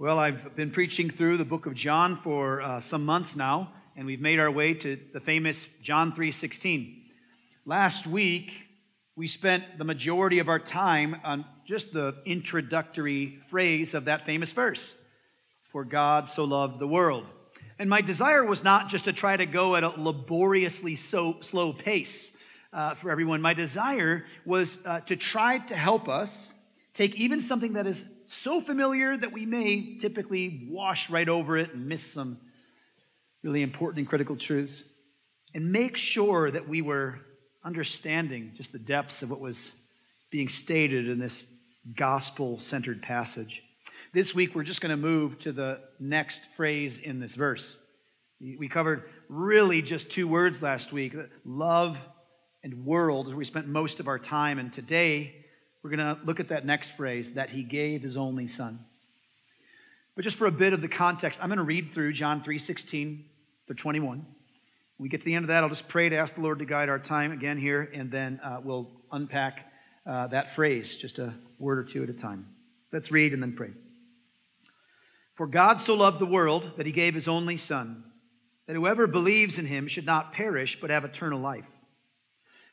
Well, I've been preaching through the book of John for uh, some months now, and we've made our way to the famous John 3:16. Last week, we spent the majority of our time on just the introductory phrase of that famous verse, "For God so loved the world." And my desire was not just to try to go at a laboriously so slow pace uh, for everyone. My desire was uh, to try to help us take even something that is so familiar that we may typically wash right over it and miss some really important and critical truths. And make sure that we were understanding just the depths of what was being stated in this gospel centered passage. This week, we're just going to move to the next phrase in this verse. We covered really just two words last week love and world, we spent most of our time. And today, we're going to look at that next phrase that he gave his only son. But just for a bit of the context, I'm going to read through John 3:16 to 21. When we get to the end of that, I'll just pray to ask the Lord to guide our time again here, and then uh, we'll unpack uh, that phrase just a word or two at a time. Let's read and then pray. For God so loved the world that he gave his only Son, that whoever believes in him should not perish but have eternal life.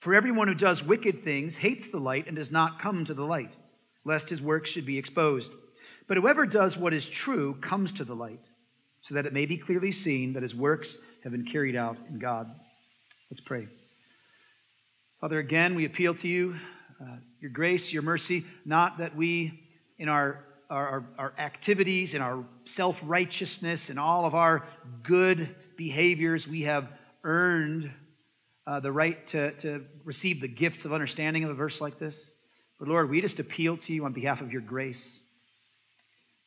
For everyone who does wicked things hates the light and does not come to the light, lest his works should be exposed. But whoever does what is true comes to the light, so that it may be clearly seen that his works have been carried out in God. Let's pray. Father, again, we appeal to you, uh, your grace, your mercy, not that we, in our, our, our activities, in our self righteousness, in all of our good behaviors, we have earned uh, the right to, to receive the gifts of understanding of a verse like this. But Lord, we just appeal to you on behalf of your grace,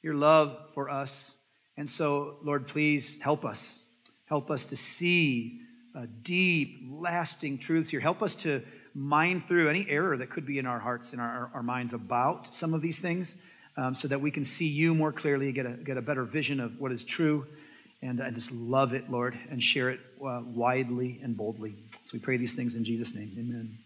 your love for us. And so, Lord, please help us. Help us to see uh, deep, lasting truths here. Help us to mine through any error that could be in our hearts and our, our minds about some of these things um, so that we can see you more clearly, get a, get a better vision of what is true, and I just love it, Lord, and share it uh, widely and boldly. So we pray these things in Jesus' name. Amen.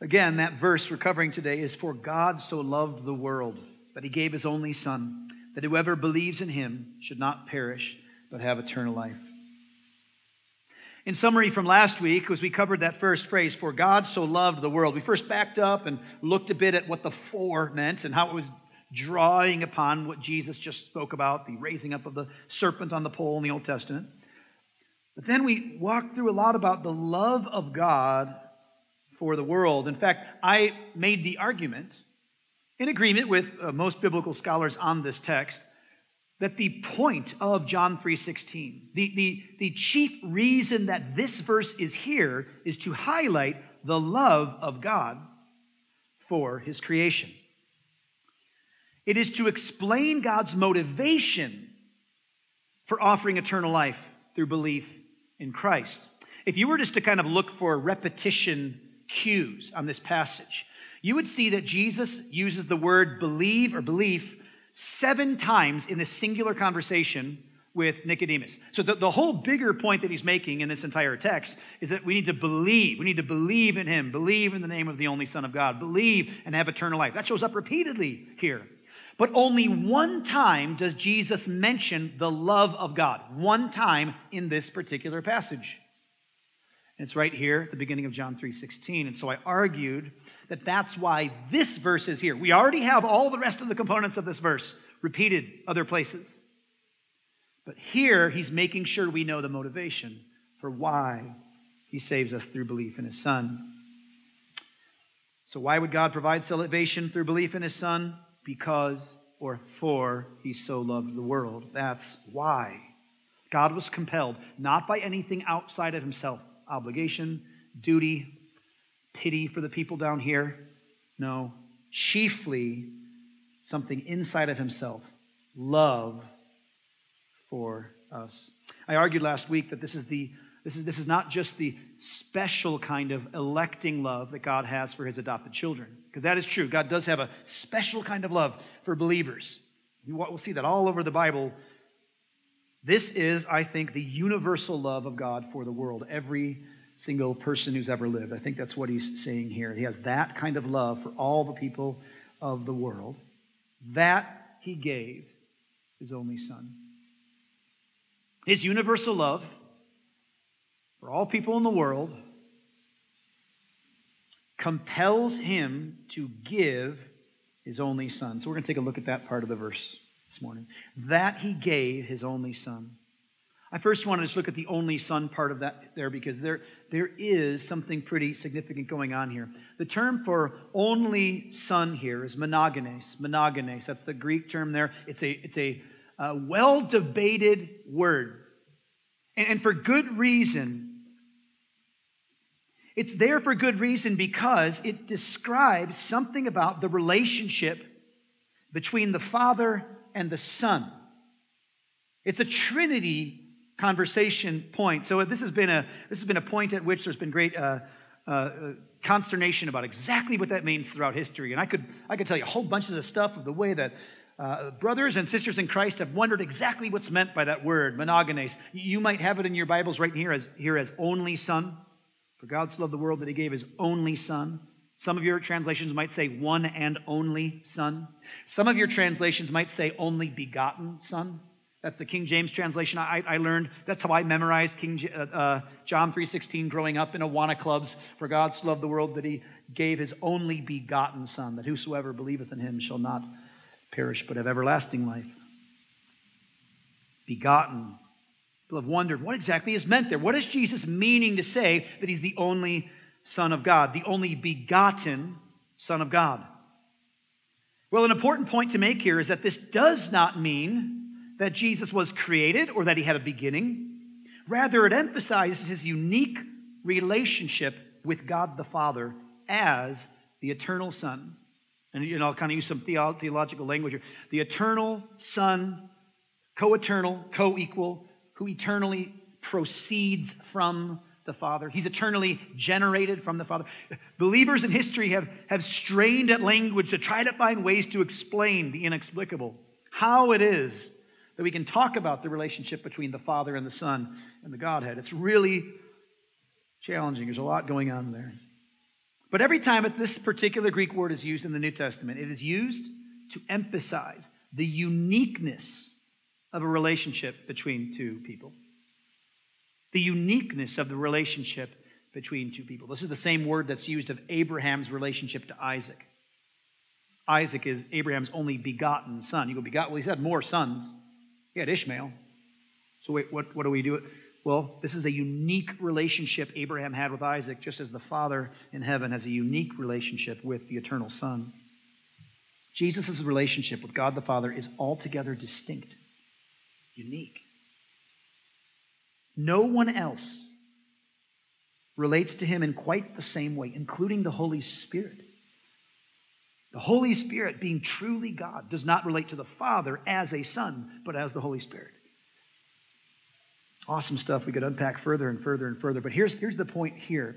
Again, that verse we're covering today is For God so loved the world that he gave his only Son, that whoever believes in him should not perish, but have eternal life. In summary from last week, as we covered that first phrase, For God so loved the world, we first backed up and looked a bit at what the for meant and how it was drawing upon what Jesus just spoke about the raising up of the serpent on the pole in the Old Testament. But then we walked through a lot about the love of God for the world. In fact, I made the argument, in agreement with uh, most biblical scholars on this text, that the point of John 3:16, the, the, the chief reason that this verse is here is to highlight the love of God for his creation. It is to explain God's motivation for offering eternal life through belief in Christ. If you were just to kind of look for repetition cues on this passage, you would see that Jesus uses the word believe or belief seven times in this singular conversation with Nicodemus. So, the, the whole bigger point that he's making in this entire text is that we need to believe. We need to believe in him, believe in the name of the only Son of God, believe and have eternal life. That shows up repeatedly here. But only one time does Jesus mention the love of God. One time in this particular passage. And it's right here at the beginning of John 3:16. And so I argued that that's why this verse is here. We already have all the rest of the components of this verse repeated other places. But here he's making sure we know the motivation for why he saves us through belief in his son. So why would God provide salvation through belief in his son? Because or for he so loved the world. That's why. God was compelled, not by anything outside of himself obligation, duty, pity for the people down here. No, chiefly something inside of himself love for us. I argued last week that this is the this is, this is not just the special kind of electing love that God has for his adopted children, because that is true. God does have a special kind of love for believers. We'll see that all over the Bible. This is, I think, the universal love of God for the world, every single person who's ever lived. I think that's what he's saying here. He has that kind of love for all the people of the world. That he gave his only son. His universal love for all people in the world compels him to give his only son. So we're going to take a look at that part of the verse this morning. That he gave his only son. I first want to just look at the only son part of that there because there, there is something pretty significant going on here. The term for only son here is monogenes. Monogenes, that's the Greek term there. It's a, it's a, uh, a well debated word. And, and for good reason. It's there for good reason because it describes something about the relationship between the Father and the Son. It's a Trinity conversation point. So this has been a this has been a point at which there's been great uh, uh, consternation about exactly what that means throughout history. And I could I could tell you a whole bunches of stuff of the way that. Uh, brothers and sisters in Christ have wondered exactly what's meant by that word, monogenes. You might have it in your Bibles right here as, here as only son. For God so loved the world that he gave his only son. Some of your translations might say one and only son. Some of your translations might say only begotten son. That's the King James translation I, I learned. That's how I memorized King, uh, uh, John 3.16 growing up in Awana clubs. For God so loved the world that he gave his only begotten Son, that whosoever believeth in him shall not perish but have everlasting life. Begotten. People have wondered what exactly is meant there. What is Jesus meaning to say that he's the only Son of God, the only begotten Son of God? Well, an important point to make here is that this does not mean that Jesus was created or that he had a beginning. Rather, it emphasizes his unique relationship with God the Father as the eternal Son. And you know, I'll kind of use some theological language here. The eternal Son, co eternal, co equal, who eternally proceeds from the Father. He's eternally generated from the Father. Believers in history have, have strained at language to try to find ways to explain the inexplicable. How it is that we can talk about the relationship between the Father and the Son and the Godhead. It's really challenging. There's a lot going on there. But every time that this particular Greek word is used in the New Testament, it is used to emphasize the uniqueness of a relationship between two people. The uniqueness of the relationship between two people. This is the same word that's used of Abraham's relationship to Isaac. Isaac is Abraham's only begotten son. You go, begot, well, he's had more sons. He had Ishmael. So, wait, what, what do we do? Well, this is a unique relationship Abraham had with Isaac, just as the Father in heaven has a unique relationship with the eternal Son. Jesus' relationship with God the Father is altogether distinct, unique. No one else relates to him in quite the same way, including the Holy Spirit. The Holy Spirit, being truly God, does not relate to the Father as a Son, but as the Holy Spirit. Awesome stuff we could unpack further and further and further. But here's, here's the point here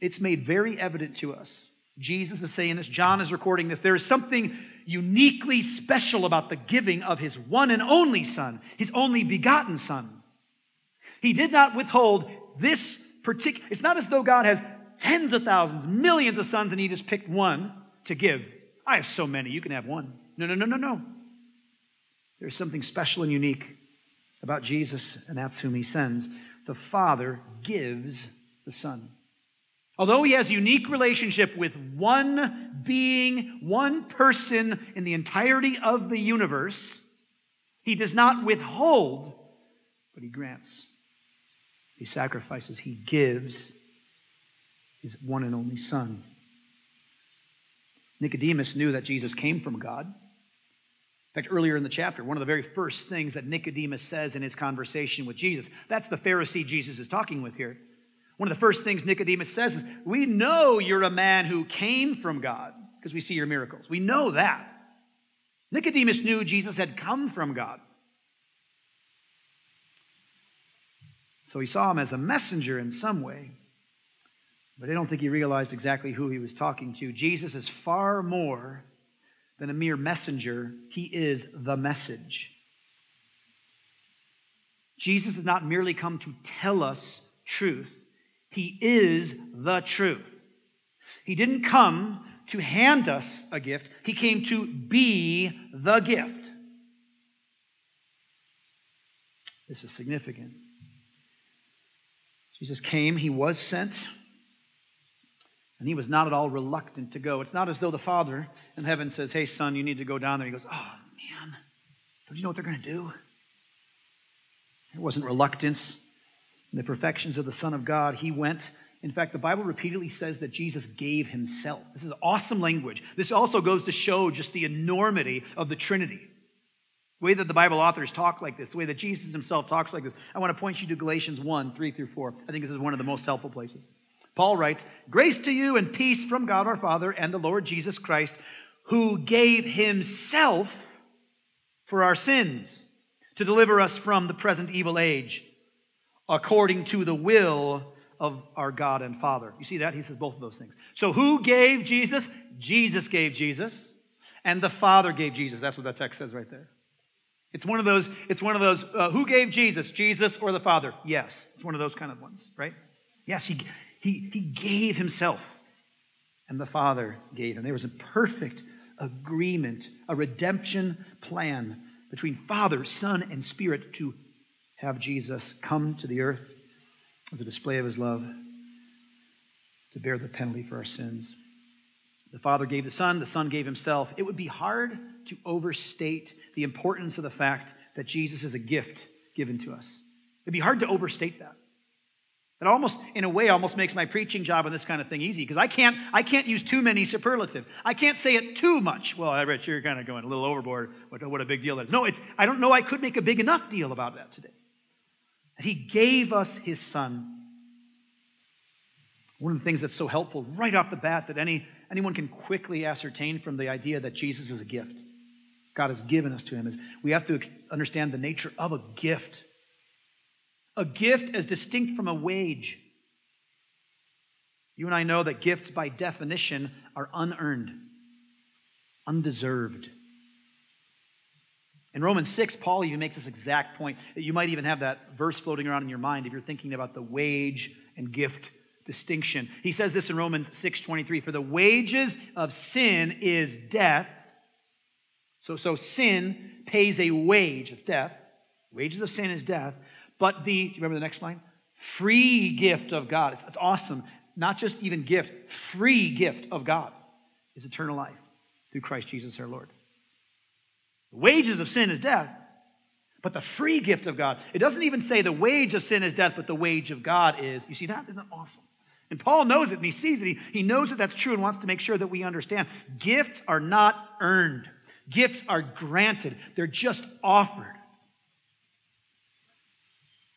it's made very evident to us. Jesus is saying this, John is recording this. There is something uniquely special about the giving of his one and only Son, his only begotten Son. He did not withhold this particular, it's not as though God has tens of thousands, millions of sons, and he just picked one to give. I have so many, you can have one. No, no, no, no, no. There's something special and unique about Jesus, and that's whom he sends. The Father gives the Son. Although he has unique relationship with one being, one person in the entirety of the universe, he does not withhold, but he grants. He sacrifices, he gives his one and only Son. Nicodemus knew that Jesus came from God. In fact, earlier in the chapter, one of the very first things that Nicodemus says in his conversation with Jesus, that's the Pharisee Jesus is talking with here. One of the first things Nicodemus says is, We know you're a man who came from God because we see your miracles. We know that. Nicodemus knew Jesus had come from God. So he saw him as a messenger in some way, but I don't think he realized exactly who he was talking to. Jesus is far more than a mere messenger, he is the message. Jesus has not merely come to tell us truth, he is the truth. He didn't come to hand us a gift, he came to be the gift. This is significant. Jesus came, he was sent, and he was not at all reluctant to go. It's not as though the Father in heaven says, Hey, son, you need to go down there. He goes, Oh, man, don't you know what they're going to do? There wasn't reluctance the perfections of the Son of God. He went. In fact, the Bible repeatedly says that Jesus gave himself. This is awesome language. This also goes to show just the enormity of the Trinity. The way that the Bible authors talk like this, the way that Jesus himself talks like this. I want to point you to Galatians 1 3 through 4. I think this is one of the most helpful places. Paul writes, Grace to you and peace from God our Father and the Lord Jesus Christ, who gave himself for our sins to deliver us from the present evil age, according to the will of our God and Father. You see that? He says both of those things. So, who gave Jesus? Jesus gave Jesus, and the Father gave Jesus. That's what that text says right there. It's one of those, it's one of those, uh, who gave Jesus? Jesus or the Father? Yes. It's one of those kind of ones, right? Yes, he, he, he gave himself, and the Father gave him. There was a perfect agreement, a redemption plan between Father, Son, and Spirit to have Jesus come to the earth as a display of his love to bear the penalty for our sins. The Father gave the Son, the Son gave himself. It would be hard to overstate the importance of the fact that Jesus is a gift given to us. It'd be hard to overstate that. It almost, in a way, almost makes my preaching job on this kind of thing easy because I can't, I can't use too many superlatives. I can't say it too much. Well, I bet you're kind of going a little overboard. What, what a big deal that is. No, it's, I don't know I could make a big enough deal about that today. That He gave us His Son. One of the things that's so helpful right off the bat that any, anyone can quickly ascertain from the idea that Jesus is a gift. God has given us to Him is we have to ex- understand the nature of a gift. A gift as distinct from a wage. You and I know that gifts, by definition, are unearned, undeserved. In Romans 6, Paul even makes this exact point. You might even have that verse floating around in your mind if you're thinking about the wage and gift distinction. He says this in Romans 6:23, "For the wages of sin is death." So, so sin pays a wage, it's death. Wages of sin is death. But the, do you remember the next line? Free gift of God. It's, it's awesome. Not just even gift, free gift of God is eternal life through Christ Jesus our Lord. The wages of sin is death, but the free gift of God. It doesn't even say the wage of sin is death, but the wage of God is. You see that? Isn't awesome? And Paul knows it and he sees it. He, he knows that that's true and wants to make sure that we understand. Gifts are not earned, gifts are granted, they're just offered.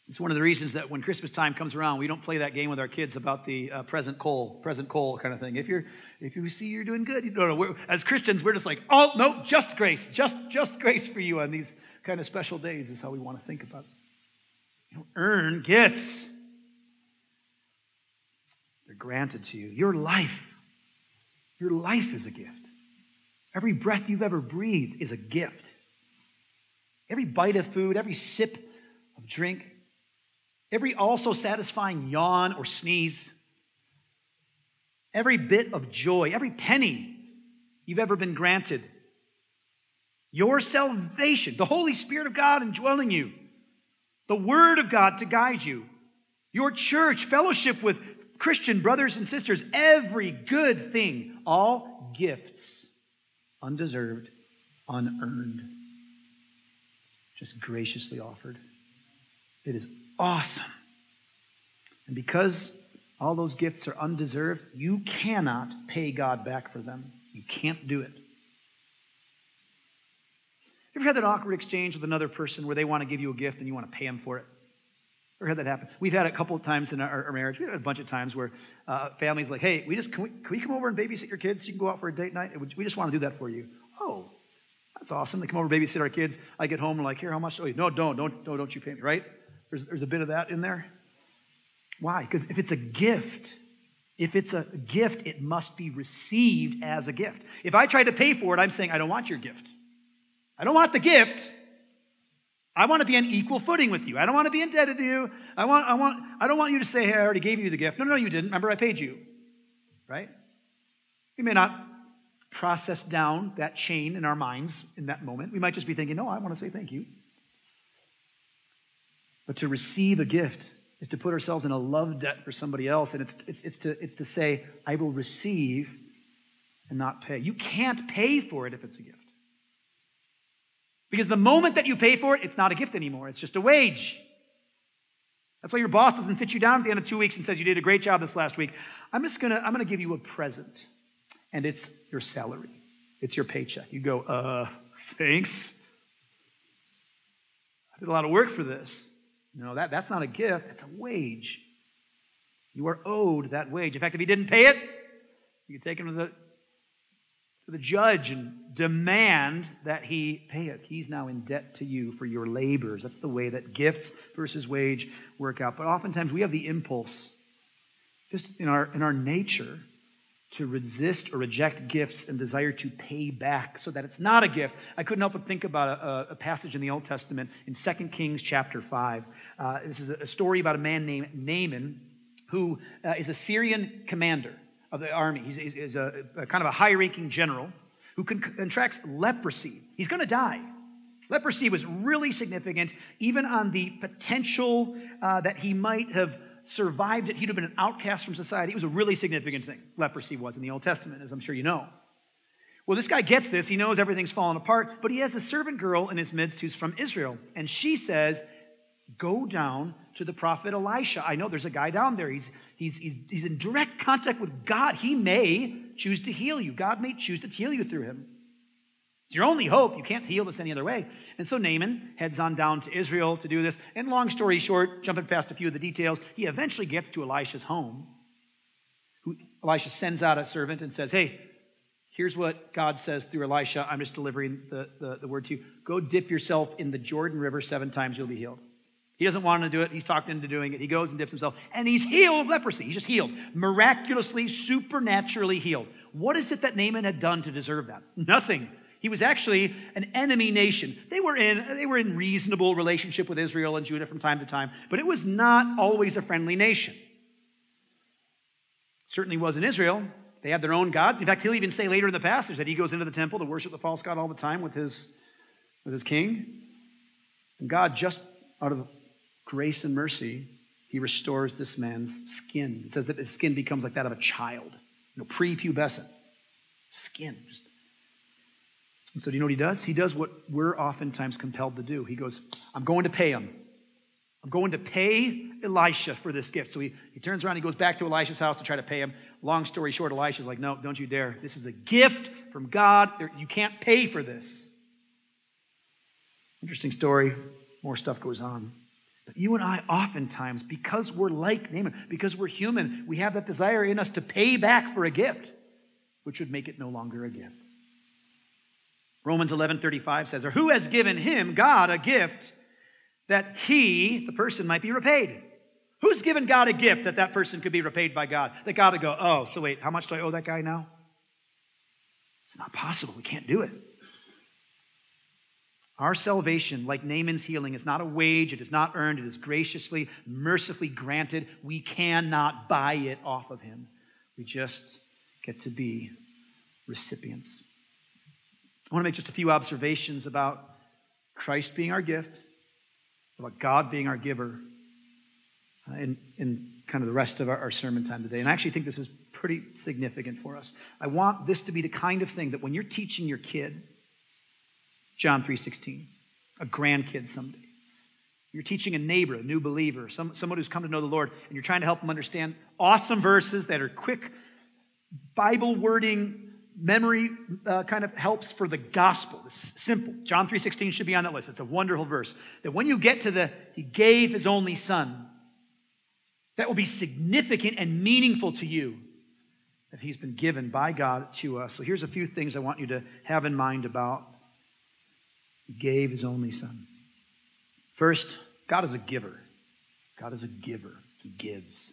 It's one of the reasons that when Christmas time comes around, we don't play that game with our kids about the uh, present coal, present coal kind of thing. If you're, if you see you're doing good, you know. As Christians, we're just like, oh no, just grace, just, just grace for you on these kind of special days is how we want to think about it. You don't earn gifts; they're granted to you. Your life, your life is a gift. Every breath you've ever breathed is a gift. Every bite of food, every sip of drink, every also satisfying yawn or sneeze, every bit of joy, every penny you've ever been granted, your salvation, the Holy Spirit of God indwelling you, the Word of God to guide you, your church, fellowship with Christian brothers and sisters, every good thing, all gifts, undeserved, unearned, just graciously offered. It is awesome. And because all those gifts are undeserved, you cannot pay God back for them. You can't do it. You ever had that awkward exchange with another person where they want to give you a gift and you want to pay them for it? Ever had that happen? We've had a couple of times in our, our marriage. We've had a bunch of times where uh, families like, hey, we just can we, can we come over and babysit your kids so you can go out for a date night? We just want to do that for you. Oh, that's awesome. They come over, babysit our kids. I get home, and like, here, how much? Oh, no, don't, don't, don't, don't you pay me, right? There's, there's a bit of that in there. Why? Because if it's a gift, if it's a gift, it must be received as a gift. If I try to pay for it, I'm saying, I don't want your gift. I don't want the gift. I want to be on equal footing with you. I don't want to be indebted to you. I, want, I, want, I don't want you to say, hey, I already gave you the gift. No, no, you didn't. Remember, I paid you. Right? We may not process down that chain in our minds in that moment. We might just be thinking, no, I want to say thank you. But to receive a gift is to put ourselves in a love debt for somebody else. And it's, it's, it's, to, it's to say, I will receive and not pay. You can't pay for it if it's a gift. Because the moment that you pay for it, it's not a gift anymore, it's just a wage. That's why your boss doesn't sit you down at the end of two weeks and says, You did a great job this last week. I'm just gonna, I'm gonna give you a present. And it's your salary. It's your paycheck. You go, uh, thanks. I did a lot of work for this. No, that, that's not a gift, it's a wage. You are owed that wage. In fact, if he didn't pay it, you could take him to the to the judge and demand that he pay it. He's now in debt to you for your labors. That's the way that gifts versus wage work out. But oftentimes we have the impulse, just in our, in our nature, to resist or reject gifts and desire to pay back so that it's not a gift. I couldn't help but think about a, a passage in the Old Testament in 2 Kings chapter 5. Uh, this is a story about a man named Naaman who uh, is a Syrian commander of the army. He's, he's a, a, kind of a high ranking general who contracts leprosy. He's going to die. Leprosy was really significant, even on the potential uh, that he might have survived it. He'd have been an outcast from society. It was a really significant thing, leprosy was in the Old Testament, as I'm sure you know. Well, this guy gets this. He knows everything's falling apart, but he has a servant girl in his midst who's from Israel. And she says, Go down to the prophet Elisha. I know there's a guy down there. He's, he's, he's, he's in direct contact with God. He may choose to heal you. God may choose to heal you through him. It's your only hope. You can't heal this any other way. And so Naaman heads on down to Israel to do this. And long story short, jumping past a few of the details, he eventually gets to Elisha's home. Elisha sends out a servant and says, Hey, here's what God says through Elisha. I'm just delivering the, the, the word to you. Go dip yourself in the Jordan River seven times, you'll be healed. He doesn't want to do it. He's talked into doing it. He goes and dips himself, and he's healed of leprosy. He's just healed. Miraculously, supernaturally healed. What is it that Naaman had done to deserve that? Nothing. He was actually an enemy nation. They were in they were in reasonable relationship with Israel and Judah from time to time, but it was not always a friendly nation. Certainly was in Israel. They had their own gods. In fact, he'll even say later in the passage that he goes into the temple to worship the false god all the time with his with his king. And God just out of grace and mercy, he restores this man's skin. It says that his skin becomes like that of a child, you know, prepubescent skin. Just. And so, do you know what he does? He does what we're oftentimes compelled to do. He goes, I'm going to pay him. I'm going to pay Elisha for this gift. So he, he turns around, he goes back to Elisha's house to try to pay him. Long story short, Elisha's like, No, don't you dare. This is a gift from God. You can't pay for this. Interesting story. More stuff goes on. But you and I, oftentimes, because we're like Naaman, because we're human, we have that desire in us to pay back for a gift, which would make it no longer a gift. Romans 11:35 says, "Or who has given him, God, a gift that he, the person, might be repaid?" Who's given God a gift that that person could be repaid by God? That God would go, "Oh, so wait, how much do I owe that guy now?" It's not possible. We can't do it. Our salvation, like Naaman's healing, is not a wage, it is not earned, it is graciously, mercifully granted. We cannot buy it off of him. We just get to be recipients. I want to make just a few observations about Christ being our gift, about God being our giver, uh, in, in kind of the rest of our, our sermon time today. And I actually think this is pretty significant for us. I want this to be the kind of thing that when you're teaching your kid, John 3.16, a grandkid someday. You're teaching a neighbor, a new believer, some, someone who's come to know the Lord, and you're trying to help them understand awesome verses that are quick Bible wording, memory uh, kind of helps for the gospel. It's simple. John 3.16 should be on that list. It's a wonderful verse. That when you get to the, he gave his only son, that will be significant and meaningful to you that he's been given by God to us. So here's a few things I want you to have in mind about he gave his only son. First, God is a giver. God is a giver. He gives.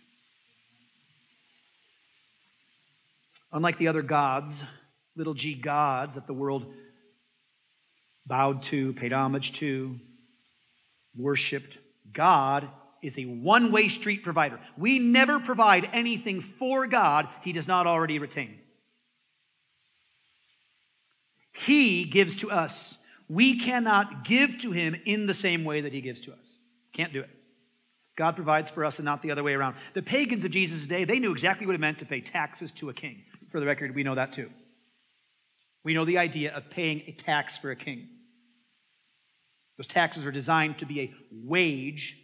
Unlike the other gods, little g gods that the world bowed to, paid homage to, worshiped, God is a one way street provider. We never provide anything for God he does not already retain. He gives to us. We cannot give to him in the same way that he gives to us. Can't do it. God provides for us and not the other way around. The pagans of Jesus' day, they knew exactly what it meant to pay taxes to a king. For the record, we know that too. We know the idea of paying a tax for a king. Those taxes are designed to be a wage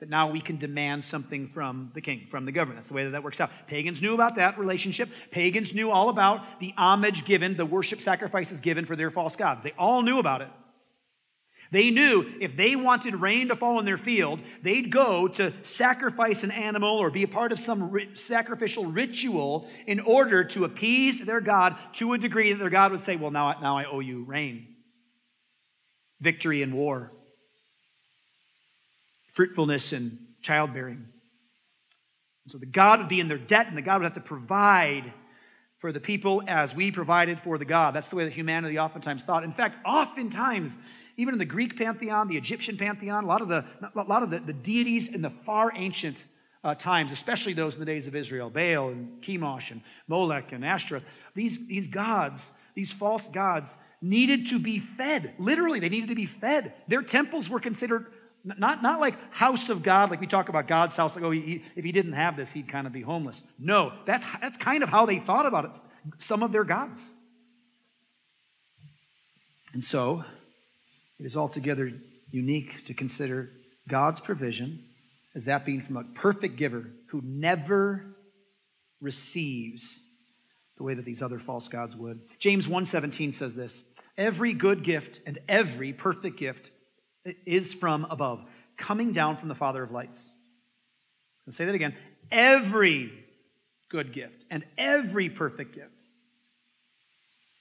that now we can demand something from the king, from the government. That's the way that that works out. Pagans knew about that relationship. Pagans knew all about the homage given, the worship sacrifices given for their false gods. They all knew about it. They knew if they wanted rain to fall in their field, they'd go to sacrifice an animal or be a part of some ri- sacrificial ritual in order to appease their God to a degree that their God would say, Well, now, now I owe you rain. Victory in war, fruitfulness and childbearing. So the God would be in their debt, and the God would have to provide for the people as we provided for the God. That's the way that humanity oftentimes thought. In fact, oftentimes, even in the Greek pantheon, the Egyptian pantheon, a lot of the, a lot of the, the deities in the far ancient uh, times, especially those in the days of Israel, Baal and Chemosh and Molech and Ashtoreth, these, these gods, these false gods, needed to be fed. Literally, they needed to be fed. Their temples were considered not, not like house of God, like we talk about God's house, like, oh, he, if he didn't have this, he'd kind of be homeless. No, that's, that's kind of how they thought about it, some of their gods. And so, it is altogether unique to consider God's provision as that being from a perfect giver who never receives the way that these other false gods would. James 1:17 says this, every good gift and every perfect gift is from above, coming down from the Father of lights. I'll say that again. Every good gift and every perfect gift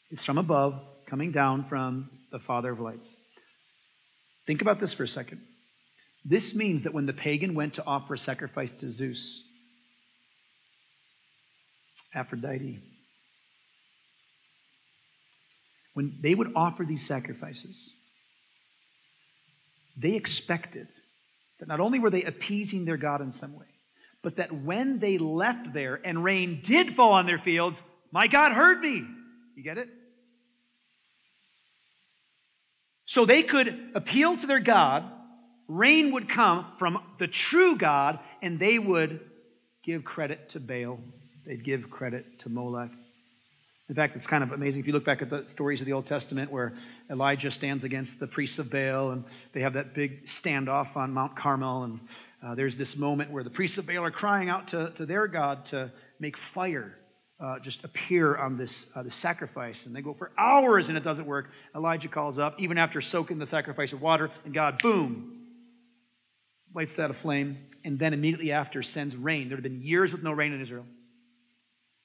is from above, coming down from the Father of lights. Think about this for a second. This means that when the pagan went to offer a sacrifice to Zeus, Aphrodite, when they would offer these sacrifices, they expected that not only were they appeasing their God in some way, but that when they left there and rain did fall on their fields, my God heard me. You get it? So they could appeal to their God, rain would come from the true God, and they would give credit to Baal. They'd give credit to Molech. In fact, it's kind of amazing if you look back at the stories of the Old Testament where Elijah stands against the priests of Baal and they have that big standoff on Mount Carmel. And uh, there's this moment where the priests of Baal are crying out to, to their God to make fire uh, just appear on this, uh, sacrifice. And they go for hours and it doesn't work. Elijah calls up, even after soaking the sacrifice with water, and God, boom, lights that aflame. And then immediately after sends rain. There had been years with no rain in Israel.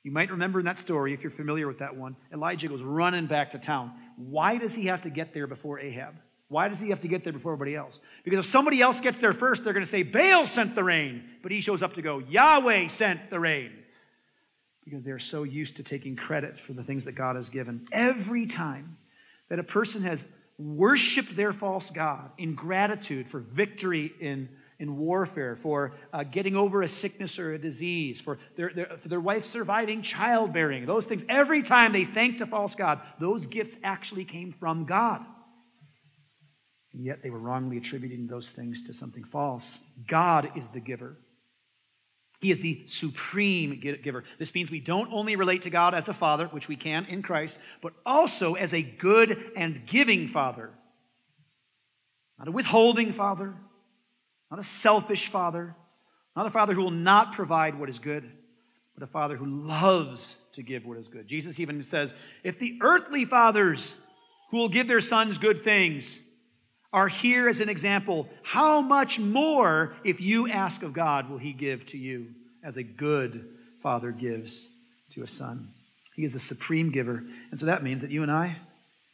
You might remember in that story, if you're familiar with that one, Elijah goes running back to town. Why does he have to get there before Ahab? Why does he have to get there before everybody else? Because if somebody else gets there first, they're going to say, Baal sent the rain. But he shows up to go, Yahweh sent the rain. Because they're so used to taking credit for the things that God has given. Every time that a person has worshiped their false God in gratitude for victory in in warfare, for uh, getting over a sickness or a disease, for their, their, for their wife surviving childbearing, those things. Every time they thanked a false God, those gifts actually came from God. And yet they were wrongly attributing those things to something false. God is the giver. He is the supreme giver. This means we don't only relate to God as a father, which we can in Christ, but also as a good and giving father. Not a withholding father, not a selfish father, not a father who will not provide what is good, but a father who loves to give what is good. Jesus even says, if the earthly fathers who will give their sons good things are here as an example, how much more, if you ask of God, will he give to you as a good father gives to a son? He is the supreme giver. And so that means that you and I,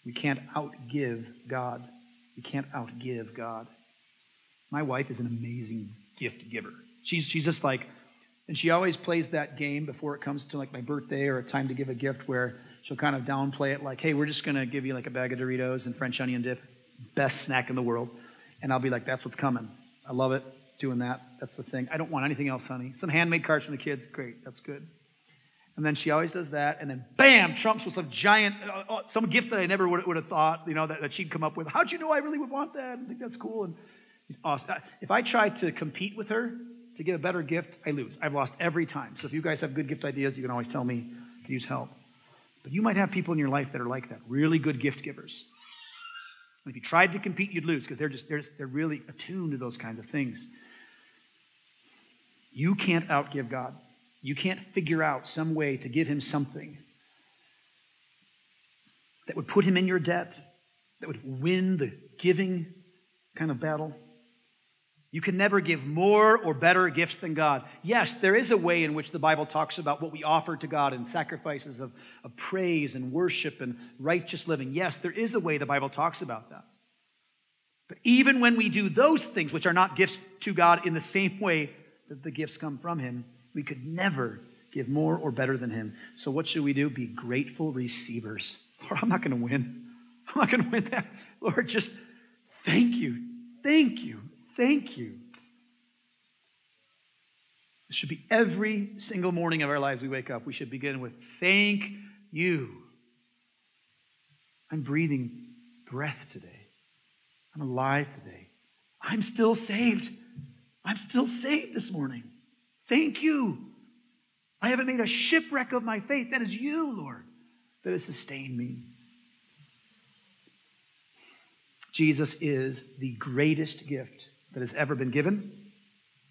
we can't outgive God. We can't outgive God. My wife is an amazing gift giver. She's, she's just like, and she always plays that game before it comes to like my birthday or a time to give a gift where she'll kind of downplay it like, hey, we're just going to give you like a bag of Doritos and French onion dip, best snack in the world. And I'll be like, that's what's coming. I love it doing that. That's the thing. I don't want anything else, honey. Some handmade cards from the kids, great. That's good. And then she always does that, and then bam, trumps with some giant, uh, uh, some gift that I never would, would have thought, you know, that, that, she'd come up with. How'd you know I really would want that? I think that's cool. And he's awesome. If I try to compete with her to get a better gift, I lose. I've lost every time. So if you guys have good gift ideas, you can always tell me. Could use help. But you might have people in your life that are like that, really good gift givers. If you tried to compete, you'd lose because they're just they're, they're really attuned to those kinds of things. You can't outgive God. You can't figure out some way to give him something that would put him in your debt, that would win the giving kind of battle. You can never give more or better gifts than God. Yes, there is a way in which the Bible talks about what we offer to God and sacrifices of, of praise and worship and righteous living. Yes, there is a way the Bible talks about that. But even when we do those things, which are not gifts to God in the same way that the gifts come from Him, we could never give more or better than Him. So, what should we do? Be grateful receivers. Lord, I'm not going to win. I'm not going to win that. Lord, just thank you. Thank you. Thank you. It should be every single morning of our lives we wake up. We should begin with thank you. I'm breathing breath today. I'm alive today. I'm still saved. I'm still saved this morning. Thank you. I haven't made a shipwreck of my faith. That is you, Lord, that has sustained me. Jesus is the greatest gift that has ever been given.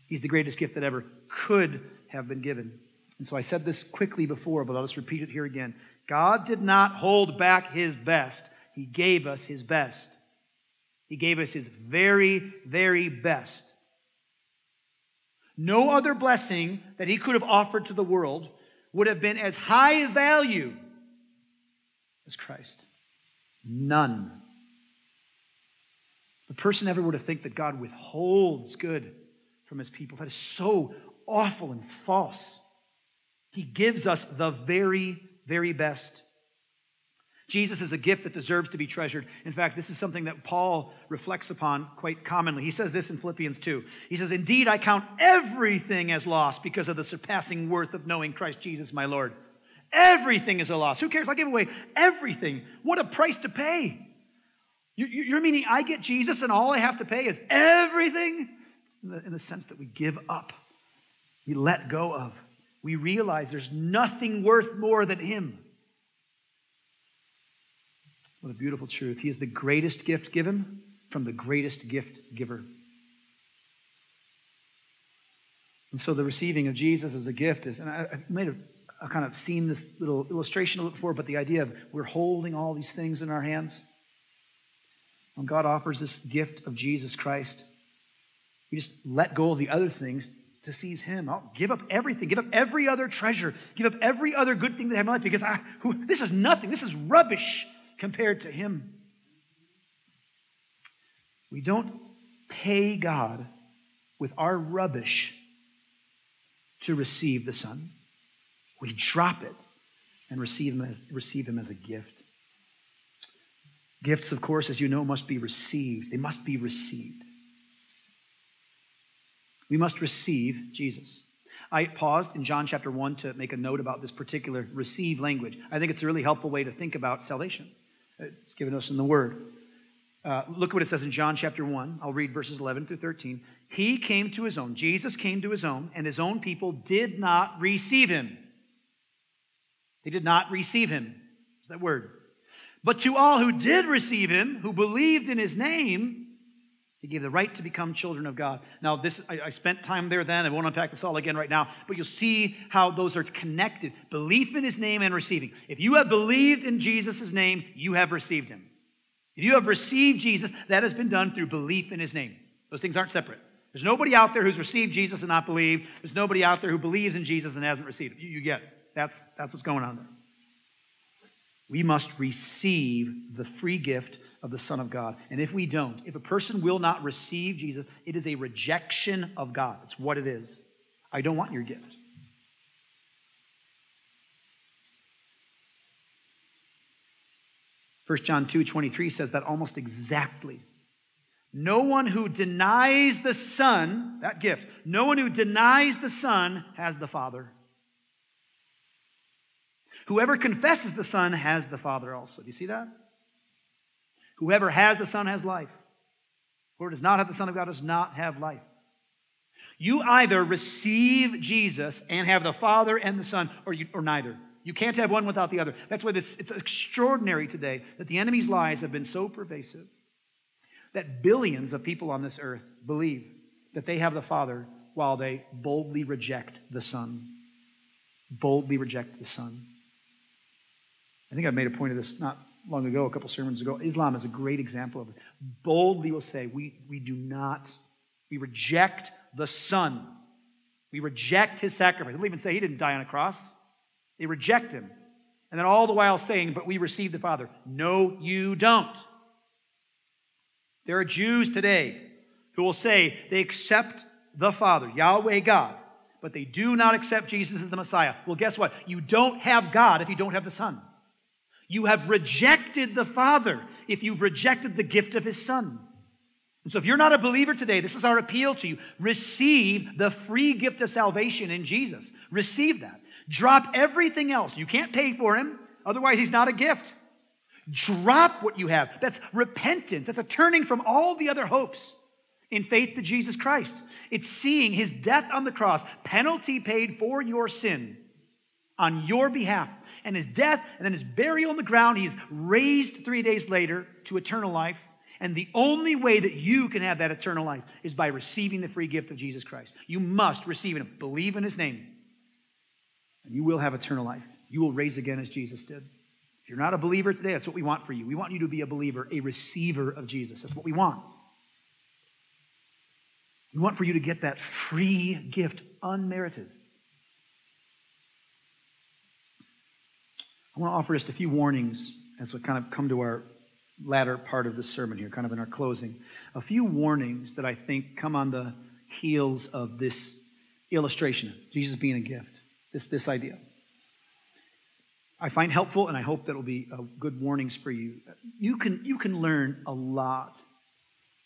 He's the greatest gift that ever could have been given. And so I said this quickly before, but I'll just repeat it here again. God did not hold back his best, He gave us his best. He gave us his very, very best. No other blessing that he could have offered to the world would have been as high value as Christ. None. The person ever were to think that God withholds good from his people, that is so awful and false. He gives us the very, very best. Jesus is a gift that deserves to be treasured. In fact, this is something that Paul reflects upon quite commonly. He says this in Philippians 2. He says, Indeed, I count everything as loss because of the surpassing worth of knowing Christ Jesus my Lord. Everything is a loss. Who cares? I'll give away everything. What a price to pay. You're meaning I get Jesus and all I have to pay is everything? In the, in the sense that we give up, we let go of. We realize there's nothing worth more than Him. What a beautiful truth. He is the greatest gift given from the greatest gift giver. And so the receiving of Jesus as a gift is, and I, I might have I've kind of seen this little illustration before, but the idea of we're holding all these things in our hands. When God offers this gift of Jesus Christ, we just let go of the other things to seize Him. I'll give up everything, give up every other treasure, give up every other good thing that I have in my life because I, who, this is nothing. This is rubbish compared to Him. We don't pay God with our rubbish to receive the Son. We drop it and receive Him as, receive him as a gift. Gifts, of course, as you know, must be received. They must be received. We must receive Jesus. I paused in John chapter 1 to make a note about this particular receive language. I think it's a really helpful way to think about salvation. It's given us in the Word. Uh, look at what it says in John chapter 1. I'll read verses 11 through 13. He came to his own. Jesus came to his own, and his own people did not receive him. They did not receive him. That word? But to all who did receive him, who believed in his name, he gave the right to become children of God. Now, this I, I, spent time there then. I won't unpack this all again right now, but you'll see how those are connected. Belief in his name and receiving. If you have believed in Jesus' name, you have received him. If you have received Jesus, that has been done through belief in his name. Those things aren't separate. There's nobody out there who's received Jesus and not believed. There's nobody out there who believes in Jesus and hasn't received. You, you get it. That's, that's what's going on there. We must receive the free gift of the Son of God. And if we don't, if a person will not receive Jesus, it is a rejection of God. It's what it is. I don't want your gift. 1 John 2 23 says that almost exactly. No one who denies the Son, that gift, no one who denies the Son has the Father. Whoever confesses the Son has the Father also. Do you see that? Whoever has the Son has life. Whoever does not have the Son of God does not have life. You either receive Jesus and have the Father and the Son, or, you, or neither. You can't have one without the other. That's why it's, it's extraordinary today that the enemy's lies have been so pervasive that billions of people on this earth believe that they have the Father while they boldly reject the Son. Boldly reject the Son. I think I made a point of this not long ago, a couple sermons ago. Islam is a great example of it. Boldly will say, we, we do not, we reject the Son. We reject his sacrifice. They'll even say he didn't die on a cross. They reject him. And then all the while saying, But we receive the Father. No, you don't. There are Jews today who will say they accept the Father, Yahweh God, but they do not accept Jesus as the Messiah. Well, guess what? You don't have God if you don't have the Son. You have rejected the Father if you've rejected the gift of His Son. And so, if you're not a believer today, this is our appeal to you. Receive the free gift of salvation in Jesus. Receive that. Drop everything else. You can't pay for him, otherwise, he's not a gift. Drop what you have. That's repentance. That's a turning from all the other hopes in faith to Jesus Christ. It's seeing his death on the cross, penalty paid for your sin on your behalf, and his death, and then his burial in the ground. He's raised three days later to eternal life. And the only way that you can have that eternal life is by receiving the free gift of Jesus Christ. You must receive it. Believe in his name and you will have eternal life. You will raise again as Jesus did. If you're not a believer today, that's what we want for you. We want you to be a believer, a receiver of Jesus. That's what we want. We want for you to get that free gift, unmerited. I want to offer just a few warnings as we kind of come to our latter part of the sermon here, kind of in our closing. A few warnings that I think come on the heels of this illustration, Jesus being a gift this, this idea. I find helpful, and I hope that will be good warnings for you. You can, you can learn a lot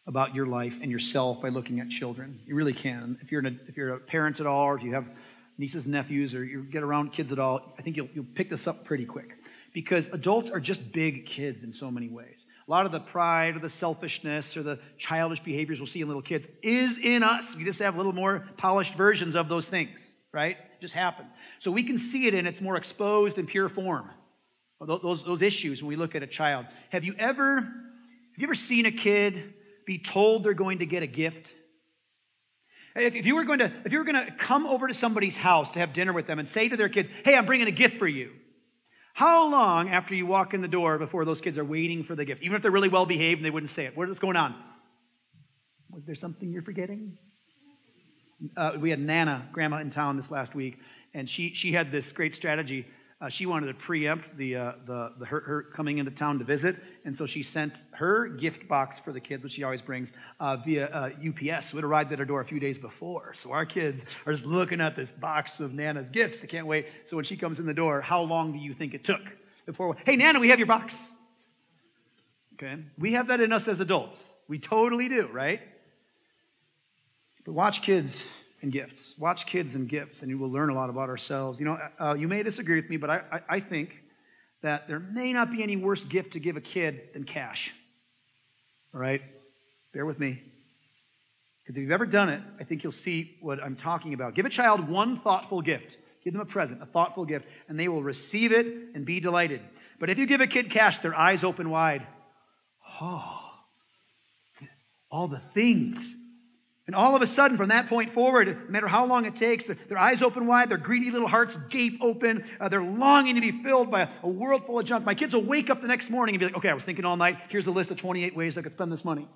about your life and yourself by looking at children. You really can. If you're, a, if you're a parent at all, or if you have nieces and nephews, or you get around kids at all, I think you'll, you'll pick this up pretty quick. Because adults are just big kids in so many ways. A lot of the pride or the selfishness or the childish behaviors we'll see in little kids is in us. We just have little more polished versions of those things, right? It just happens. So we can see it in its more exposed and pure form. Those, those issues when we look at a child. Have you ever have you ever seen a kid be told they're going to get a gift? If, if you were going to if you were going to come over to somebody's house to have dinner with them and say to their kids, "Hey, I'm bringing a gift for you," how long after you walk in the door before those kids are waiting for the gift? Even if they're really well behaved and they wouldn't say it. What's going on? Was there something you're forgetting? Uh, we had Nana, grandma, in town this last week, and she, she had this great strategy. Uh, she wanted to preempt the, uh, the, the her, her, coming into town to visit, and so she sent her gift box for the kids, which she always brings, uh, via UPS. So it arrived at our door a few days before. So our kids are just looking at this box of Nana's gifts. They can't wait. So when she comes in the door, how long do you think it took before? Hey, Nana, we have your box. Okay, we have that in us as adults. We totally do, right? But watch kids and gifts. Watch kids and gifts, and you will learn a lot about ourselves. You know, uh, you may disagree with me, but I, I, I think that there may not be any worse gift to give a kid than cash. All right? Bear with me. Because if you've ever done it, I think you'll see what I'm talking about. Give a child one thoughtful gift. Give them a present, a thoughtful gift, and they will receive it and be delighted. But if you give a kid cash, their eyes open wide. Oh, all the things and all of a sudden, from that point forward, no matter how long it takes, their eyes open wide, their greedy little hearts gape open, uh, they're longing to be filled by a, world full of junk. My kids will wake up the next morning and be like, okay, I was thinking all night, here's a list of 28 ways I could spend this money.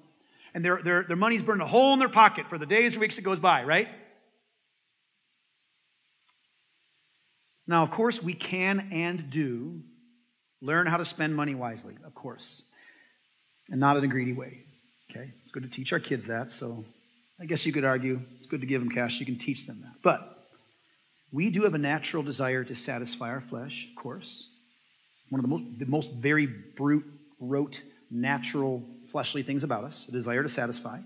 And their, their, their money's burned a hole in their pocket for the days or weeks it goes by, right? Now, of course, we can and do learn how to spend money wisely, of course. and not in a greedy way. Okay? It's good to teach our kids that, so I guess you could argue it's good to give them cash you can teach them that. But we do have a natural desire to satisfy our flesh, of course. One of the most, the most very brute, rote, natural, fleshly things about us, a desire to satisfy.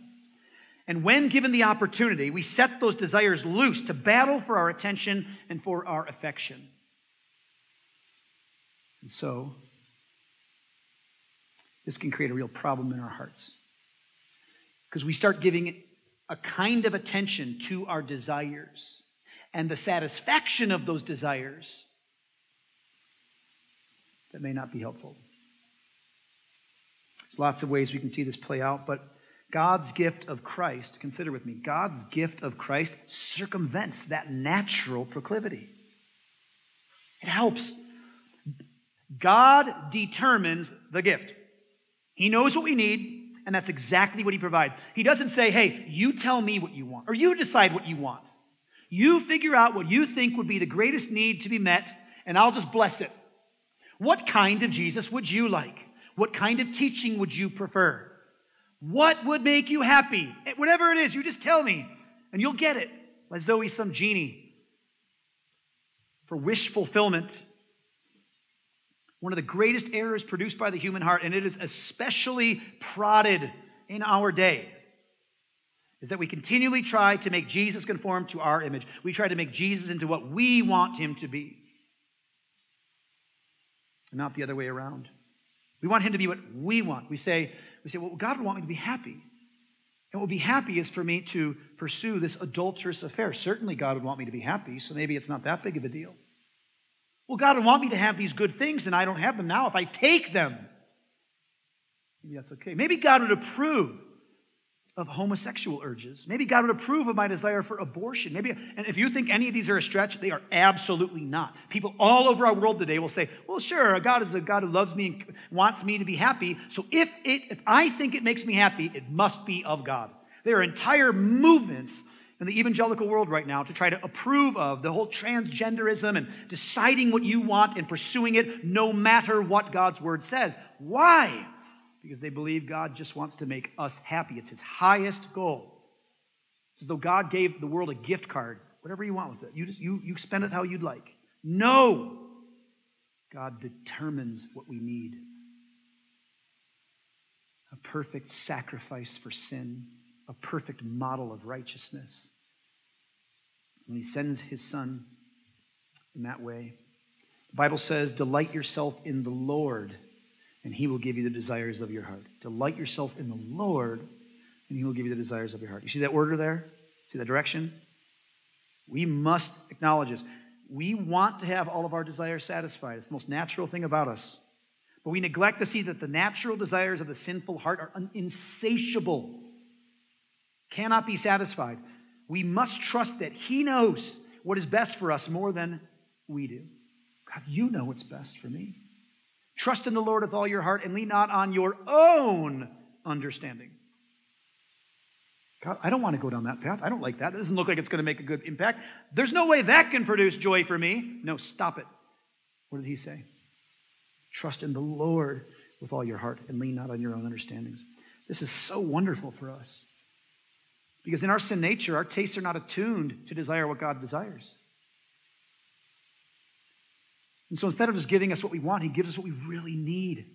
And when given the opportunity, we set those desires loose to battle for our attention and for our affection. And so, this can create a real problem in our hearts. Because we start giving a kind of attention to our desires and the satisfaction of those desires that may not be helpful. There's lots of ways we can see this play out, but God's gift of Christ, consider with me, God's gift of Christ circumvents that natural proclivity. It helps. God determines the gift. He knows what we need, and that's exactly what He provides. He doesn't say, hey, you tell me what you want, or you decide what you want. You figure out what you think would be the greatest need to be met, and I'll just bless it. What kind of Jesus would you like? What kind of teaching would you prefer? What would make you happy? Eh, whatever it is, you just tell me, and you'll get it, as though he's some genie. For wish fulfillment, one of the greatest errors produced by the human heart, and it is especially prodded in our day, is that we continually try to make Jesus conform to our image. We try to make Jesus into what we want him to be, and not the other way around. We want him to be what we want. We say, we say, well, God would want me to be happy. And what would be happy is for me to pursue this adulterous affair. Certainly, God would want me to be happy, so maybe it's not that big of a deal. Well, God would want me to have these good things, and I don't have them now. If I take them, maybe that's okay. Maybe God would approve of homosexual urges. Maybe God would approve of my desire for abortion. Maybe, and if you think any of these are a stretch, they are absolutely not. People all over our world today will say, "Well, sure, God is a God who loves me and wants me to be happy. So if it, if I think it makes me happy, it must be of God." There are entire movements in the evangelical world right now to try to approve of the whole transgenderism and deciding what you want and pursuing it no matter what God's word says. Why? because they believe God just wants to make us happy. It's his highest goal. It's as though God gave the world a gift card. Whatever you want with it, you, just, you, you spend it how you'd like. No! God determines what we need a perfect sacrifice for sin, a perfect model of righteousness. And he sends his son in that way. The Bible says, Delight yourself in the Lord and he will give you the desires of your heart. Delight yourself in the Lord, and he will give you the desires of your heart. You see that order there? See that direction? We must acknowledge this. We want to have all of our desires satisfied. It's the most natural thing about us. But we neglect to see that the natural desires of the sinful heart are insatiable, cannot be satisfied. We must trust that He knows what is best for us more than we do. God, you know what's best for me. Trust in the Lord with all your heart and lean not on your own understanding. God, I don't want to go down that path. I don't like that. It doesn't look like it's going to make a good impact. There's no way that can produce joy for me. No, stop it. What did he say? Trust in the Lord with all your heart and lean not on your own understandings. This is so wonderful for us. Because in our sin nature, our tastes are not attuned to desire what God desires. And so instead of just giving us what we want, He gives us what we really need.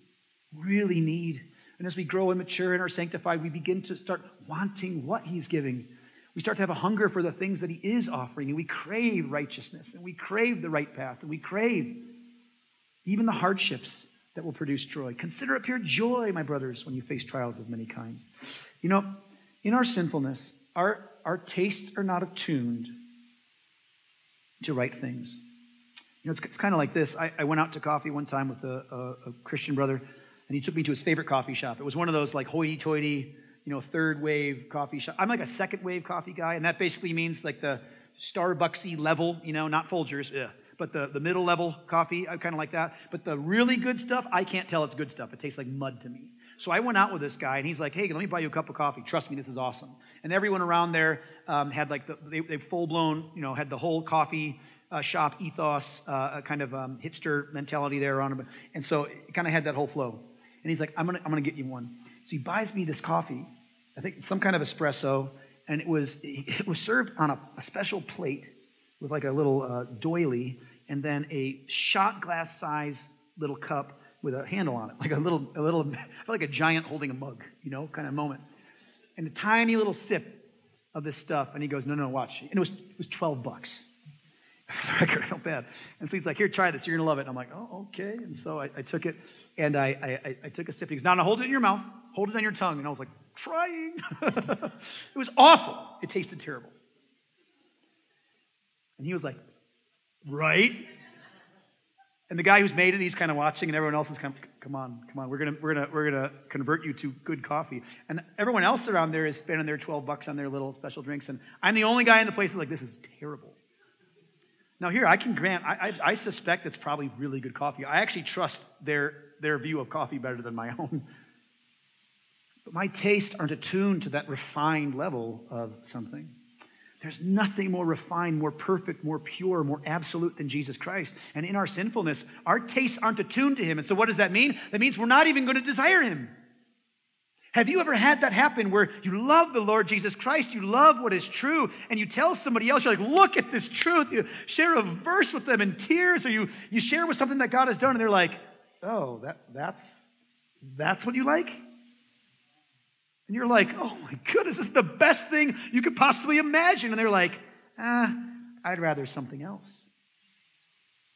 Really need. And as we grow and mature and are sanctified, we begin to start wanting what He's giving. We start to have a hunger for the things that He is offering, and we crave righteousness, and we crave the right path, and we crave even the hardships that will produce joy. Consider it pure joy, my brothers, when you face trials of many kinds. You know, in our sinfulness, our, our tastes are not attuned to right things. You know, it's, it's kind of like this. I, I, went out to coffee one time with a, a, a, Christian brother, and he took me to his favorite coffee shop. It was one of those like hoity-toity, you know, third wave coffee shop. I'm like a second wave coffee guy, and that basically means like the Starbucksy level, you know, not Folgers, ugh, but the, the middle level coffee. Uh, I kind of like that. But the really good stuff, I can't tell it's good stuff. It tastes like mud to me. So I went out with this guy, and he's like, "Hey, let me buy you a cup of coffee. Trust me, this is awesome." And everyone around there um, had like the, they, they full blown, you know, had the whole coffee uh, shop ethos, uh, kind of um, hipster mentality there on him. And so it kind of had that whole flow. And he's like, I'm going to I'm gonna get you one. So he buys me this coffee. I think some kind of espresso, and it was it was served on a, a special plate with like a little uh, doily, and then a shot glass size little cup with a handle on it, like a little a little I feel like a giant holding a mug, you know, kind of moment, and a tiny little sip of this stuff. And he goes, no, no, watch, and it was it was twelve bucks. For the record, I felt bad. And so he's like, here, try this. You're going to love it. And I'm like, oh, okay. And so I, I took it, and I, I, I, took a sip. He goes, no, no, hold it in your mouth. Hold it on your tongue. And I was like, trying. it was awful. It tasted terrible. And he was like, right? And the guy who's made it, he's kind of watching, and everyone else is kind of, come on, come on, we're gonna, we're gonna, we're gonna convert you to good coffee. And everyone else around there is spending their 12 bucks on their little special drinks, and I'm the only guy in the place that's like, this is terrible. Now, here, I can grant, I, I, I, suspect it's probably really good coffee. I actually trust their, their view of coffee better than my own. But my tastes aren't attuned to that refined level of something. There's nothing more refined, more perfect, more pure, more absolute than Jesus Christ. And in our sinfulness, our tastes aren't attuned to Him. And so, what does that mean? That means we're not even going to desire Him. Have you ever had that happen where you love the Lord Jesus Christ, you love what is true, and you tell somebody else, you're like, look at this truth. You share a verse with them in tears, or you, you share with something that God has done, and they're like, oh, that, that's, that's what you like? And you're like, oh my goodness, this is the best thing you could possibly imagine. And they're like, ah, I'd rather something else.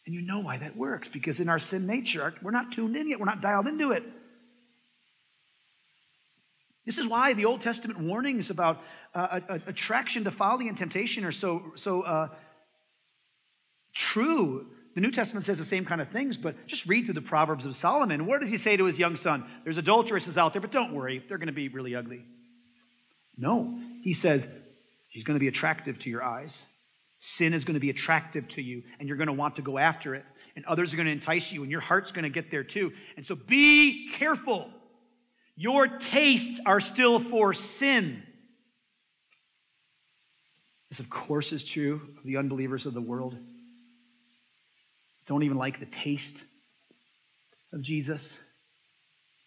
And you know why that works, because in our sin nature, we're not tuned in yet, we're not dialed into it. This is why the Old Testament warnings about uh, attraction to folly and temptation are so, so uh, true. The New Testament says the same kind of things, but just read through the Proverbs of Solomon. What does he say to his young son? There's adulteresses out there, but don't worry, they're going to be really ugly. No, he says she's going to be attractive to your eyes. Sin is going to be attractive to you, and you're going to want to go after it. And others are going to entice you, and your heart's going to get there too. And so be careful. Your tastes are still for sin. This, of course, is true of the unbelievers of the world. Don't even like the taste of Jesus.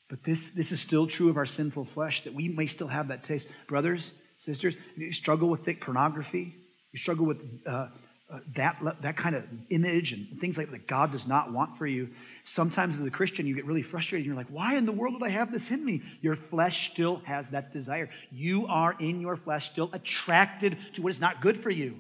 But this, this is still true of our sinful flesh, that we may still have that taste. Brothers, sisters, you struggle with thick pornography, you struggle with uh, uh, that, that kind of image and things like that God does not want for you. Sometimes as a Christian, you get really frustrated. You're like, why in the world would I have this in me? Your flesh still has that desire. You are in your flesh still attracted to what is not good for you.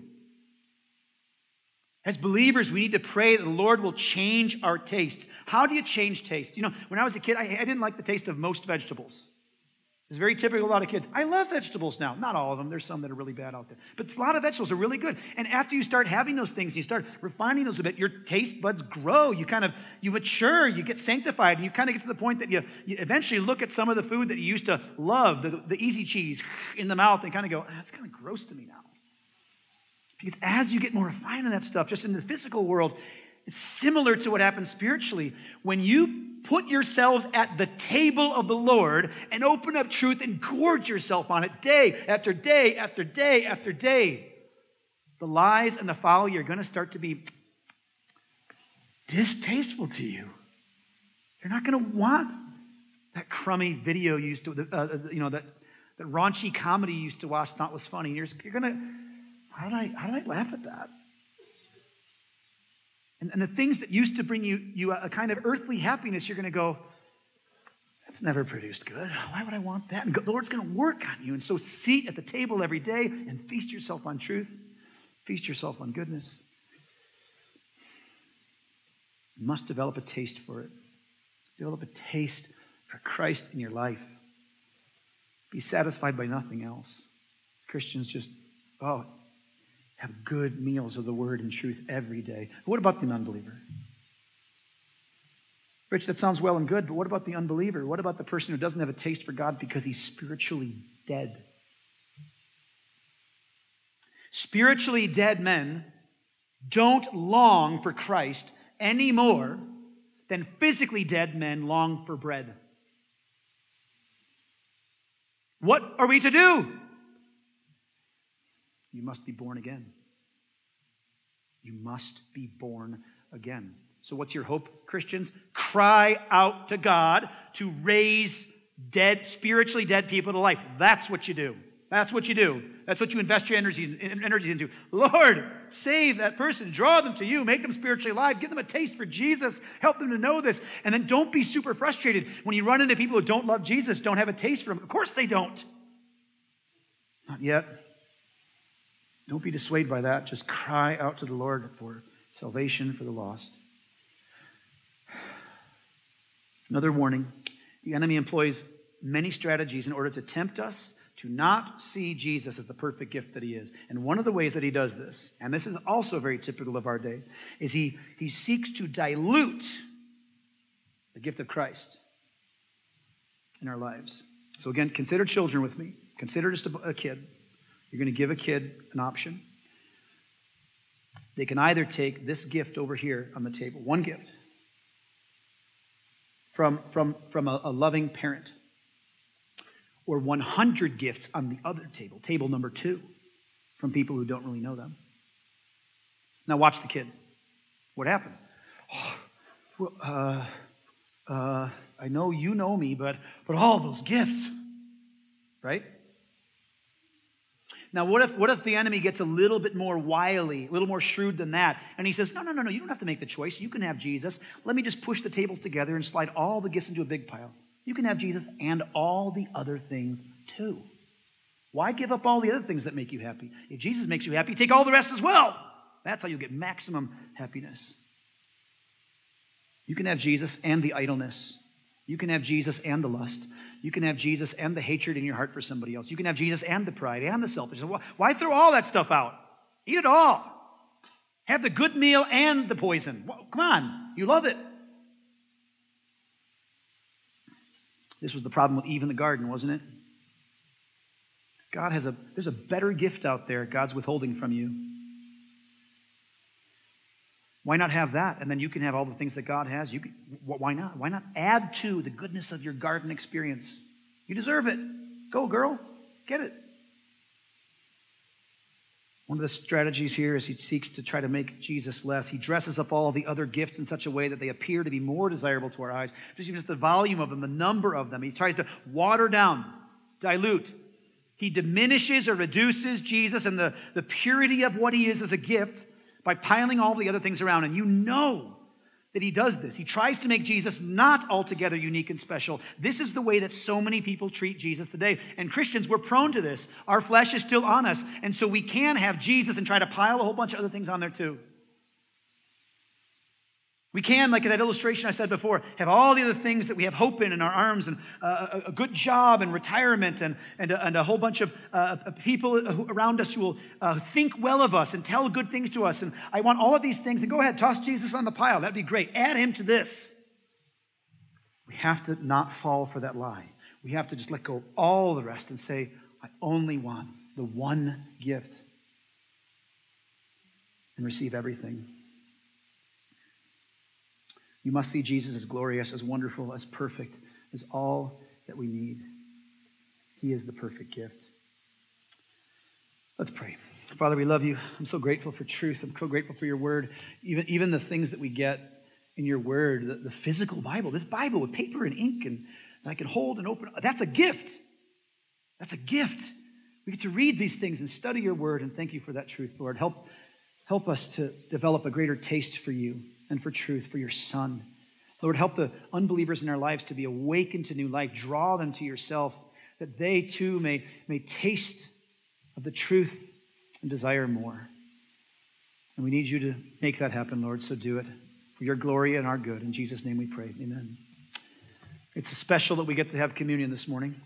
As believers, we need to pray that the Lord will change our tastes. How do you change taste? You know, when I was a kid, I, I didn't like the taste of most vegetables. It's very typical of a lot of kids. I love vegetables now. Not all of them. There's some that are really bad out there. But a lot of vegetables are really good. And after you start having those things, you start refining those a bit, your taste buds grow. You kind of, you mature, you get sanctified, and you kind of get to the point that you, you eventually look at some of the food that you used to love, the, the easy cheese in the mouth, and kind of go, ah, that's kind of gross to me now. Because as you get more refined in that stuff, just in the physical world, it's similar to what happens spiritually. When you put yourselves at the table of the Lord and open up truth and gorge yourself on it day after day after day after day. The lies and the folly are going to start to be distasteful to you. You're not going to want that crummy video you used to, uh, uh, you know, that, that raunchy comedy you used to watch thought was funny. You're, you're going to, how did, I, how did I laugh at that? And, and the things that used to bring you, you a, kind of earthly happiness, you're going to go, that's never produced good. Why would I want that? And the Lord's going to work on you. And so sit at the table every day and feast yourself on truth, feast yourself on goodness. You must develop a taste for it. Develop a taste for Christ in your life. Be satisfied by nothing else. Christians just, oh, have good meals of the word and truth every day. What about the unbeliever? Rich, that sounds well and good, but what about the unbeliever? What about the person who doesn't have a taste for God because he's spiritually dead? Spiritually dead men don't long for Christ any more than physically dead men long for bread. What are we to do? You must be born again. You must be born again. So, what's your hope, Christians? Cry out to God to raise dead, spiritually dead people to life. That's what you do. That's what you do. That's what you invest your energy, energy into. Lord, save that person. Draw them to you. Make them spiritually alive. Give them a taste for Jesus. Help them to know this. And then don't be super frustrated when you run into people who don't love Jesus, don't have a taste for him. Of course they don't. Not yet. Don't be dissuaded by that. Just cry out to the Lord for salvation for the lost. Another warning the enemy employs many strategies in order to tempt us to not see Jesus as the perfect gift that he is. And one of the ways that he does this, and this is also very typical of our day, is he, he seeks to dilute the gift of Christ in our lives. So, again, consider children with me. Consider just a, a kid. You're going to give a kid an option. They can either take this gift over here on the table, one gift, from, from, from a, a loving parent, or 100 gifts on the other table, table number two, from people who don't really know them. Now, watch the kid. What happens? Oh, well, uh, uh, I know you know me, but, but all those gifts, right? Now, what if, what if the enemy gets a little bit more wily, a little more shrewd than that, and he says, No, no, no, no, you don't have to make the choice. You can have Jesus. Let me just push the tables together and slide all the gifts into a big pile. You can have Jesus and all the other things too. Why give up all the other things that make you happy? If Jesus makes you happy, take all the rest as well. That's how you get maximum happiness. You can have Jesus and the idleness. You can have Jesus and the lust. You can have Jesus and the hatred in your heart for somebody else. You can have Jesus and the pride and the selfishness. Why throw all that stuff out? Eat it all. Have the good meal and the poison. Come on, you love it. This was the problem with Eve in the garden, wasn't it? God has a there's a better gift out there God's withholding from you. Why not have that? And then you can have all the things that God has. You can, why not? Why not add to the goodness of your garden experience? You deserve it. Go, girl. Get it. One of the strategies here is he seeks to try to make Jesus less. He dresses up all the other gifts in such a way that they appear to be more desirable to our eyes. Just even just the volume of them, the number of them. He tries to water down, dilute. He diminishes or reduces Jesus and the, the purity of what he is as a gift by piling all the other things around. And you know that he does this. He tries to make Jesus not altogether unique and special. This is the way that so many people treat Jesus today. And Christians, we're prone to this. Our flesh is still on us. And so we can have Jesus and try to pile a whole bunch of other things on there too. We can, like in that illustration I said before, have all the other things that we have hope in in our arms and uh, a, good job and retirement and, and, a, and a whole bunch of uh, people around us who will uh, think well of us and tell good things to us. And I want all of these things. And go ahead, toss Jesus on the pile. That'd be great. Add him to this. We have to not fall for that lie. We have to just let go of all the rest and say, I only want the one gift and receive everything. You must see Jesus as glorious, as wonderful, as perfect, as all that we need. He is the perfect gift. Let's pray. Father, we love you. I'm so grateful for truth. I'm so grateful for your word. Even, even the things that we get in your word, the, the physical Bible, this Bible with paper and ink and that I can hold and open, that's a gift. That's a gift. We get to read these things and study your word, and thank you for that truth, Lord. Help, help us to develop a greater taste for you and for truth for your Son. Lord, help the unbelievers in our lives to be awakened to new life. Draw them to yourself, that they too may, may taste of the truth and desire more. And we need you to make that happen, Lord, so do it for your glory and our good. In Jesus' name we pray. Amen. It's special that we get to have communion this morning,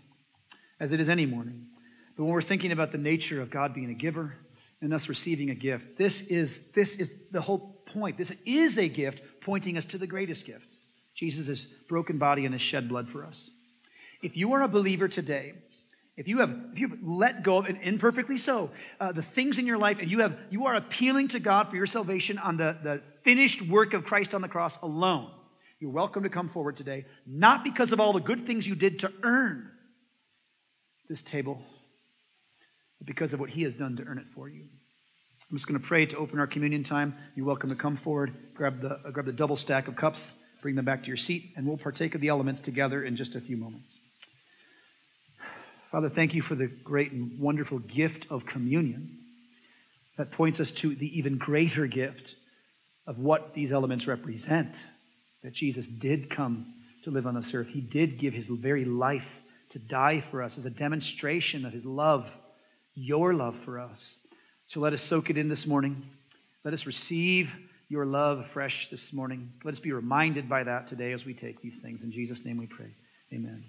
as it is any morning. But when we're thinking about the nature of God being a giver and us receiving a gift, this is, this is the whole point. This is a gift pointing us to the greatest gift Jesus' broken body and his shed blood for us. If you are a believer today, if you have if you've let go of, and imperfectly so, uh, the things in your life, and you have you are appealing to God for your salvation on the, the finished work of Christ on the cross alone, you're welcome to come forward today, not because of all the good things you did to earn this table, but because of what He has done to earn it for you. I'm just going to pray to open our communion time. You're welcome to come forward, grab the, uh, grab the double stack of cups, bring them back to your seat, and we'll partake of the elements together in just a few moments. Father, thank you for the great and wonderful gift of communion that points us to the even greater gift of what these elements represent. That Jesus did come to live on this earth, He did give His very life to die for us as a demonstration of His love, your love for us. So let us soak it in this morning. Let us receive your love afresh this morning. Let us be reminded by that today as we take these things. In Jesus' name we pray. Amen.